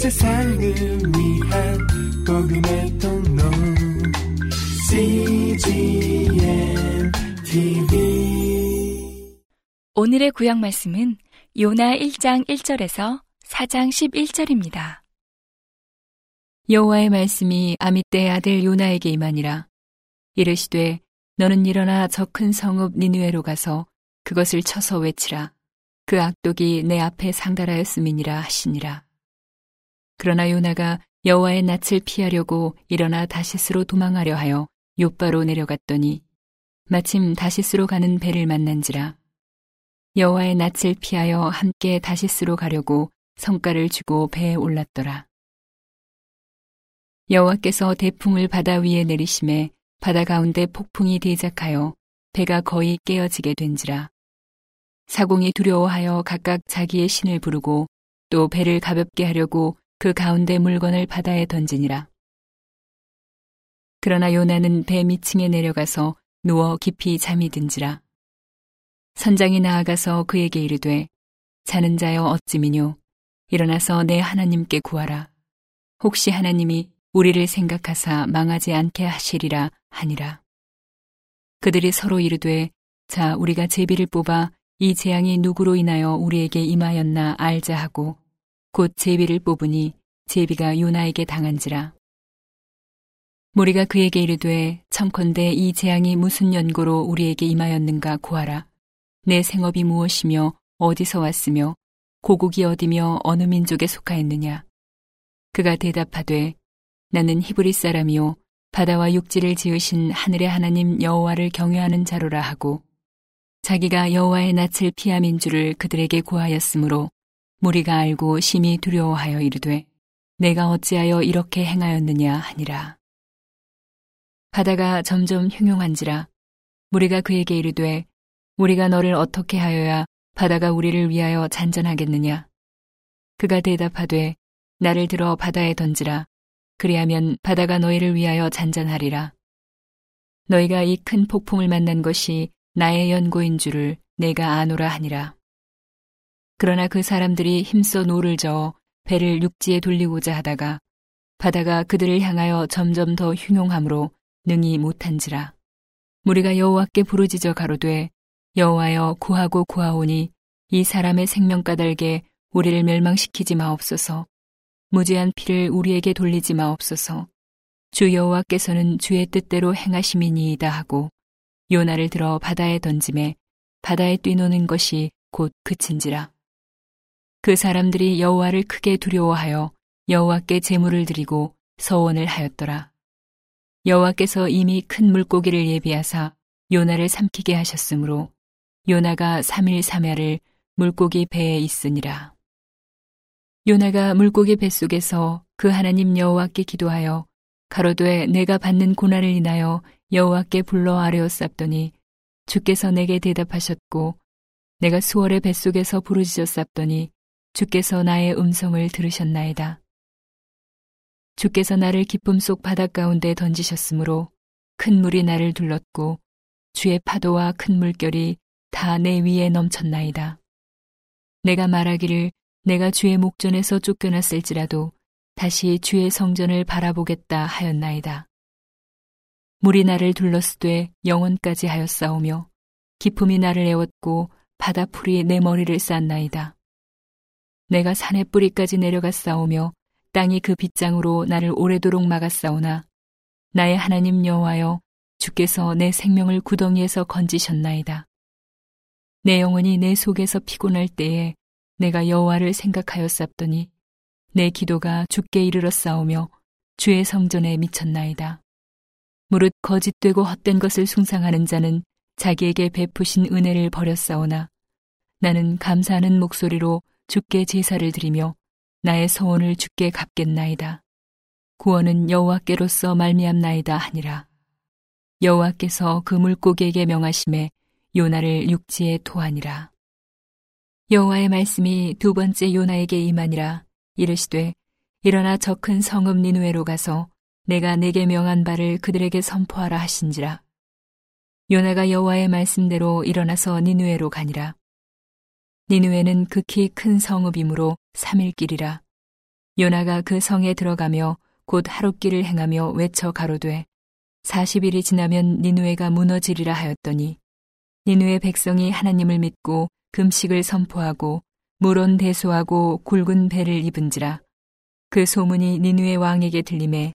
세상을 위한 복음의 통로. CGM TV 오늘의 구약 말씀은 요나 1장 1절에서 4장 11절입니다. 여호와의 말씀이 아미떼의 아들 요나에게 임하니라. 이르시되 너는 일어나 저 큰 성읍 니누에로 가서 그것을 쳐서 외치라. 그 악독이 내 앞에 상달하였음이니라 하시니라 그러나 요나가 여호와의 낯을 피하려고 일어나 다시스로 도망하려 하여 요바로 내려갔더니 마침 다시스로 가는 배를 만난지라. 여호와의 낯을 피하여 함께 다시스로 가려고 성가를 쥐고 배에 올랐더라. 여호와께서 대풍을 바다 위에 내리심에 바다 가운데 폭풍이 대작하여 배가 거의 깨어지게 된지라. 사공이 두려워하여 각각 자기의 신을 부르고 또 배를 가볍게 하려고 그 가운데 물건을 바다에 던지니라. 그러나 요나는 배 밑층에 내려가서 누워 깊이 잠이 든지라. 선장이 나아가서 그에게 이르되 자는 자여 어찌미뇨 일어나서 내 하나님께 구하라. 혹시 하나님이 우리를 생각하사 망하지 않게 하시리라 하니라. 그들이 서로 이르되 자 우리가 제비를 뽑아 이 재앙이 누구로 인하여 우리에게 임하였나 알자 하고 곧 제비를 뽑으니 제비가 요나에게 당한지라. 무리가 그에게 이르되 청컨대 이 재앙이 무슨 연고로 우리에게 임하였는가 구하라. 내 생업이 무엇이며 어디서 왔으며 고국이 어디며 어느 민족에 속하였느냐. 그가 대답하되 나는 히브리 사람이요 바다와 육지를 지으신 하늘의 하나님 여호와를 경외하는 자로라 하고 자기가 여호와의 낯을 피함인 줄을 그들에게 구하였으므로 무리가 알고 심히 두려워하여 이르되 내가 어찌하여 이렇게 행하였느냐 하니라. 바다가 점점 흉흉한지라 무리가 그에게 이르되 우리가 너를 어떻게 하여야 바다가 우리를 위하여 잔잔하겠느냐. 그가 대답하되 나를 들어 바다에 던지라. 그리하면 바다가 너희를 위하여 잔잔하리라. 너희가 이 큰 폭풍을 만난 것이 나의 연고인 줄을 내가 아노라 하니라. 그러나 그 사람들이 힘써 노를 저어 배를 육지에 돌리고자 하다가 바다가 그들을 향하여 점점 더 흉용함으로 능히 못한지라. 무리가 여호와께 부르짖어 가로되 여호와여 구하고 구하오니 이 사람의 생명 까닭에 우리를 멸망시키지 마옵소서. 무지한 피를 우리에게 돌리지 마옵소서. 주 여호와께서는 주의 뜻대로 행하심이니이다 하고 요나를 들어 바다에 던짐에 바다에 뛰노는 것이 곧 그친지라. 그 사람들이 여호와를 크게 두려워하여 여호와께 제물을 드리고 서원을 하였더라. 여호와께서 이미 큰 물고기를 예비하사 요나를 삼키게 하셨으므로 요나가 3일 3야를 물고기 배에 있으니라. 요나가 물고기 뱃속에서 그 하나님 여호와께 기도하여 가로되 내가 받는 고난을 인하여 여호와께 불러 아뢰었sap더니 주께서 내게 대답하셨고 내가 수월의 뱃속에서 부르짖었sap더니 주께서 나의 음성을 들으셨나이다. 주께서 나를 기쁨 속 바닷 가운데 던지셨으므로 큰 물이 나를 둘렀고 주의 파도와 큰 물결이 다 내 위에 넘쳤나이다. 내가 말하기를 내가 주의 목전에서 쫓겨났을지라도 다시 주의 성전을 바라보겠다 하였나이다. 물이 나를 둘렀으되 영혼까지 하였사오며 기품이 나를 애웠고 바다풀이 내 머리를 쌌나이다. 내가 산의 뿌리까지 내려갔사오며 땅이 그 빗장으로 나를 오래도록 막았사오나 나의 하나님 여호와여 주께서 내 생명을 구덩이에서 건지셨나이다. 내 영혼이 내 속에서 피곤할 때에 내가 여호와를 생각하였sap더니 내 기도가 주께 이르렀사오며 주의 성전에 미쳤나이다. 무릇 거짓되고 헛된 것을 숭상하는 자는 자기에게 베푸신 은혜를 버렸사오나 나는 감사하는 목소리로 주께 제사를 드리며 나의 소원을 주께 갚겠나이다. 구원은 여호와께로서 말미암나이다 하니라. 여호와께서 그 물고기에게 명하심에 요나를 육지에 토하니라. 여호와의 말씀이 두 번째 요나에게 임하니라 이르시되 일어나 저 큰 성읍 니누에로 가서 내가 내게 명한 바를 그들에게 선포하라 하신지라. 요나가 여호와의 말씀대로 일어나서 니누에로 가니라. 니누에는 극히 큰 성읍이므로 3일 길이라. 요나가 그 성에 들어가며 곧 하룻길을 행하며 외쳐 가로되 40일이 지나면 니누에가 무너지리라 하였더니 니누의 백성이 하나님을 믿고 금식을 선포하고 물온 대소하고 굵은 배를 입은지라 그 소문이 니누의 왕에게 들림에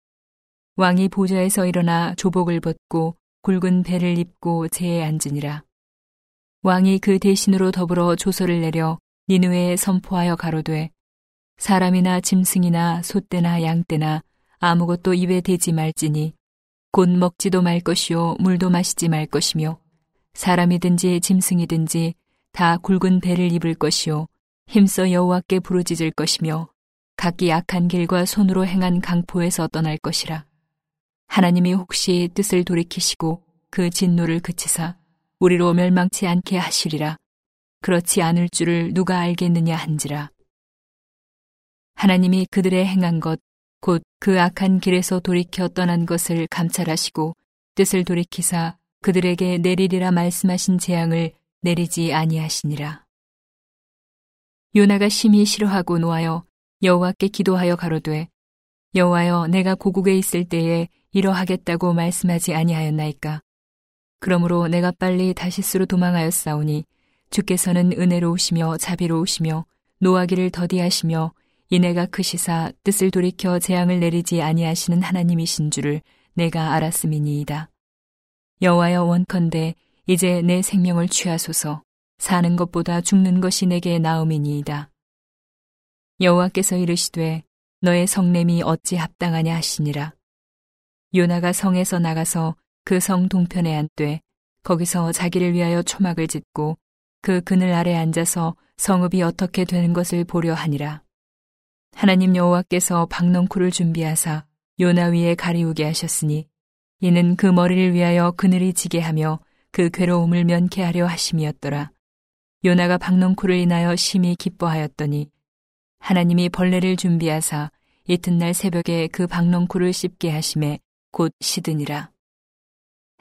왕이 보좌에서 일어나 조복을 벗고 굵은 배를 입고 제에 앉으니라 왕이 그 대신으로 더불어 조서를 내려 니누에에 선포하여 가로되 사람이나 짐승이나 소떼나 양떼나 아무것도 입에 대지 말지니 곧 먹지도 말 것이요 물도 마시지 말 것이며 사람이든지 짐승이든지 다 굵은 배를 입을 것이요 힘써 여호와께 부르짖을 것이며 각기 악한 길과 손으로 행한 강포에서 떠날 것이라. 하나님이 혹시 뜻을 돌이키시고 그 진노를 그치사 우리로 멸망치 않게 하시리라 그렇지 않을 줄을 누가 알겠느냐 한지라 하나님이 그들의 행한 것 곧 그 악한 길에서 돌이켜 떠난 것을 감찰하시고 뜻을 돌이키사 그들에게 내리리라 말씀하신 재앙을 내리지 아니하시니라. 요나가 심히 싫어하고 노하여 여호와께 기도하여 가로되 여호와여 내가 고국에 있을 때에 이러하겠다고 말씀하지 아니하였나이까. 그러므로 내가 빨리 다시스로 도망하였사오니 주께서는 은혜로우시며 자비로우시며 노하기를 더디하시며 이내가 크시사 뜻을 돌이켜 재앙을 내리지 아니하시는 하나님이신 줄을 내가 알았음이니이다. 여호와여 원컨대 이제 내 생명을 취하소서 사는 것보다 죽는 것이 내게 나음이니이다. 여호와께서 이르시되 너의 성냄이 어찌 합당하냐 하시니라. 요나가 성에서 나가서 그 성 동편에 앉되 거기서 자기를 위하여 초막을 짓고 그 그늘 아래 앉아서 성읍이 어떻게 되는 것을 보려 하니라. 하나님 여호와께서 박넝쿨을 준비하사 요나 위에 가리우게 하셨으니 이는 그 머리를 위하여 그늘이 지게 하며 그 괴로움을 면케하려 하심이었더라. 요나가 박넝쿨을 인하여 심히 기뻐하였더니 하나님이 벌레를 준비하사 이튿날 새벽에 그 박넝쿨을 씹게 하심에 곧 시드니라.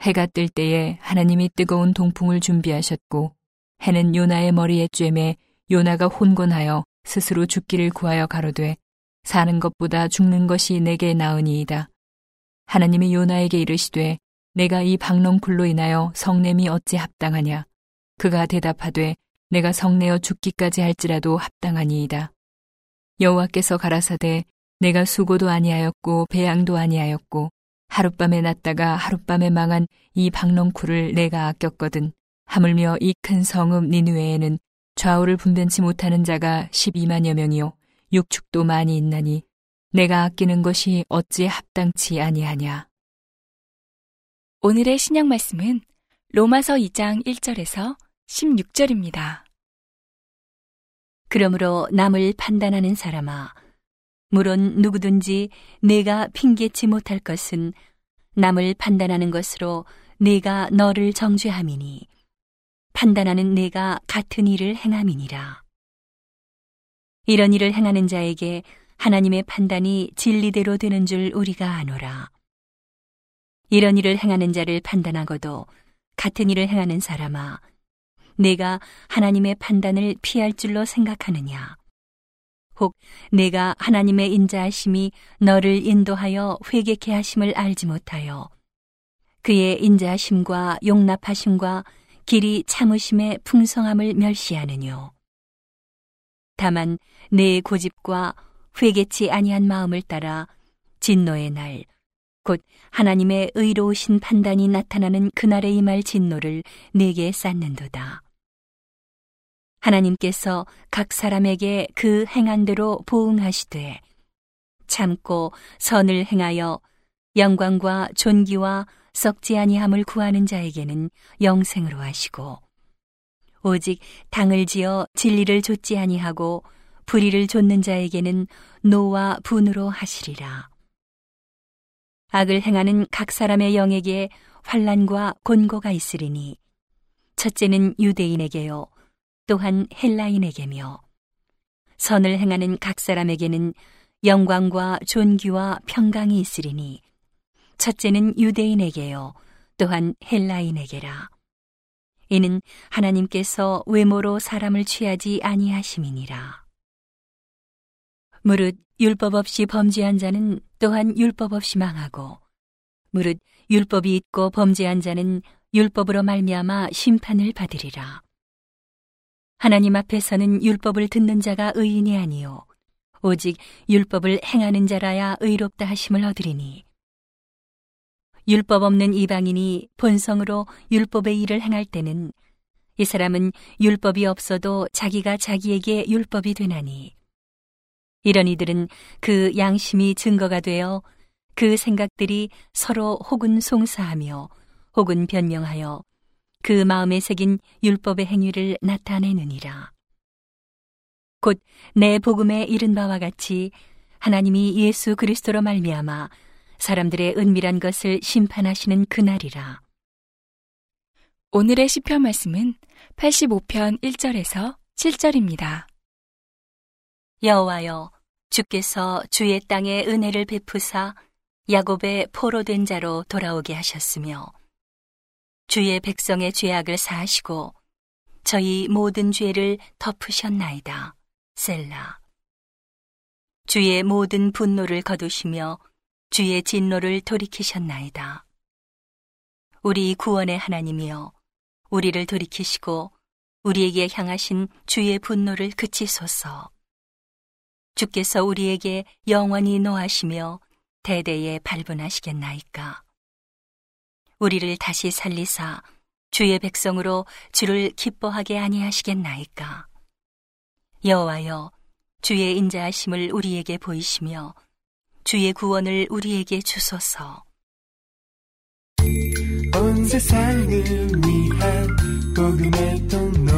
해가 뜰 때에 하나님이 뜨거운 동풍을 준비하셨고 해는 요나의 머리에 쬐매 요나가 혼곤하여 스스로 죽기를 구하여 가로되 사는 것보다 죽는 것이 내게 나으니이다. 하나님이 요나에게 이르시되 내가 이 박농쿨로 인하여 성냄이 어찌 합당하냐. 그가 대답하되 내가 성내어 죽기까지 할지라도 합당하니이다. 여호와께서 가라사대 내가 수고도 아니하였고 배양도 아니하였고 하룻밤에 났다가 하룻밤에 망한 이 박농쿨을 내가 아꼈거든. 하물며 이 큰 성읍 니누에에는 좌우를 분변치 못하는 자가 12만여 명이요 육축도 많이 있나니 내가 아끼는 것이 어찌 합당치 아니하냐. 오늘의 신약 말씀은 로마서 2장 1절에서 16절입니다. 그러므로 남을 판단하는 사람아 물론 누구든지 내가 핑계치 못할 것은 남을 판단하는 것으로 내가 너를 정죄함이니 판단하는 내가 같은 일을 행함이니라. 이런 일을 행하는 자에게 하나님의 판단이 진리대로 되는 줄 우리가 아노라. 이런 일을 행하는 자를 판단하고도 같은 일을 행하는 사람아, 내가 하나님의 판단을 피할 줄로 생각하느냐? 혹 내가 하나님의 인자하심이 너를 인도하여 회개케 하심을 알지 못하여 그의 인자하심과 용납하심과 길이 참으심의 풍성함을 멸시하느뇨. 다만 내 고집과 회개치 아니한 마음을 따라 진노의 날, 곧 하나님의 의로우신 판단이 나타나는 그날에 임할 진노를 내게 쌓는도다. 하나님께서 각 사람에게 그 행한 대로 보응하시되 참고 선을 행하여 영광과 존귀와 썩지 아니함을 구하는 자에게는 영생으로 하시고 오직 당을 지어 진리를 좇지 아니하고 불의를 좇는 자에게는 노와 분으로 하시리라. 악을 행하는 각 사람의 영에게 환란과 곤고가 있으리니 첫째는 유대인에게요 또한 헬라인에게며 선을 행하는 각 사람에게는 영광과 존귀와 평강이 있으리니 첫째는 유대인에게요, 또한 헬라인에게라. 이는 하나님께서 외모로 사람을 취하지 아니하심이니라. 무릇 율법 없이 범죄한 자는 또한 율법 없이 망하고 무릇 율법이 있고 범죄한 자는 율법으로 말미암아 심판을 받으리라. 하나님 앞에서는 율법을 듣는 자가 의인이 아니요. 오직 율법을 행하는 자라야 의롭다 하심을 얻으리니. 율법 없는 이방인이 본성으로 율법의 일을 행할 때는 이 사람은 율법이 없어도 자기가 자기에게 율법이 되나니. 이런 이들은 그 양심이 증거가 되어 그 생각들이 서로 혹은 송사하며 혹은 변명하여 그 마음에 새긴 율법의 행위를 나타내느니라. 곧 내 복음에 이른 바와 같이 하나님이 예수 그리스도로 말미암아 사람들의 은밀한 것을 심판하시는 그날이라. 오늘의 시편 말씀은 85편 1절에서 7절입니다. 여호와여 주께서 주의 땅에 은혜를 베푸사 야곱의 포로된 자로 돌아오게 하셨으며 주의 백성의 죄악을 사하시고 저희 모든 죄를 덮으셨나이다. 셀라. 주의 모든 분노를 거두시며 주의 진노를 돌이키셨나이다. 우리 구원의 하나님이여 우리를 돌이키시고 우리에게 향하신 주의 분노를 그치소서. 주께서 우리에게 영원히 노하시며 대대에 발분하시겠나이까. 우리를 다시 살리사 주의 백성으로 주를 기뻐하게 아니하시겠나이까. 여호와여 주의 인자하심을 우리에게 보이시며 주의 구원을 우리에게 주소서. 온 세상을 위한 복음의 통로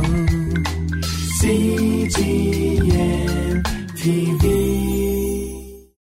CGM TV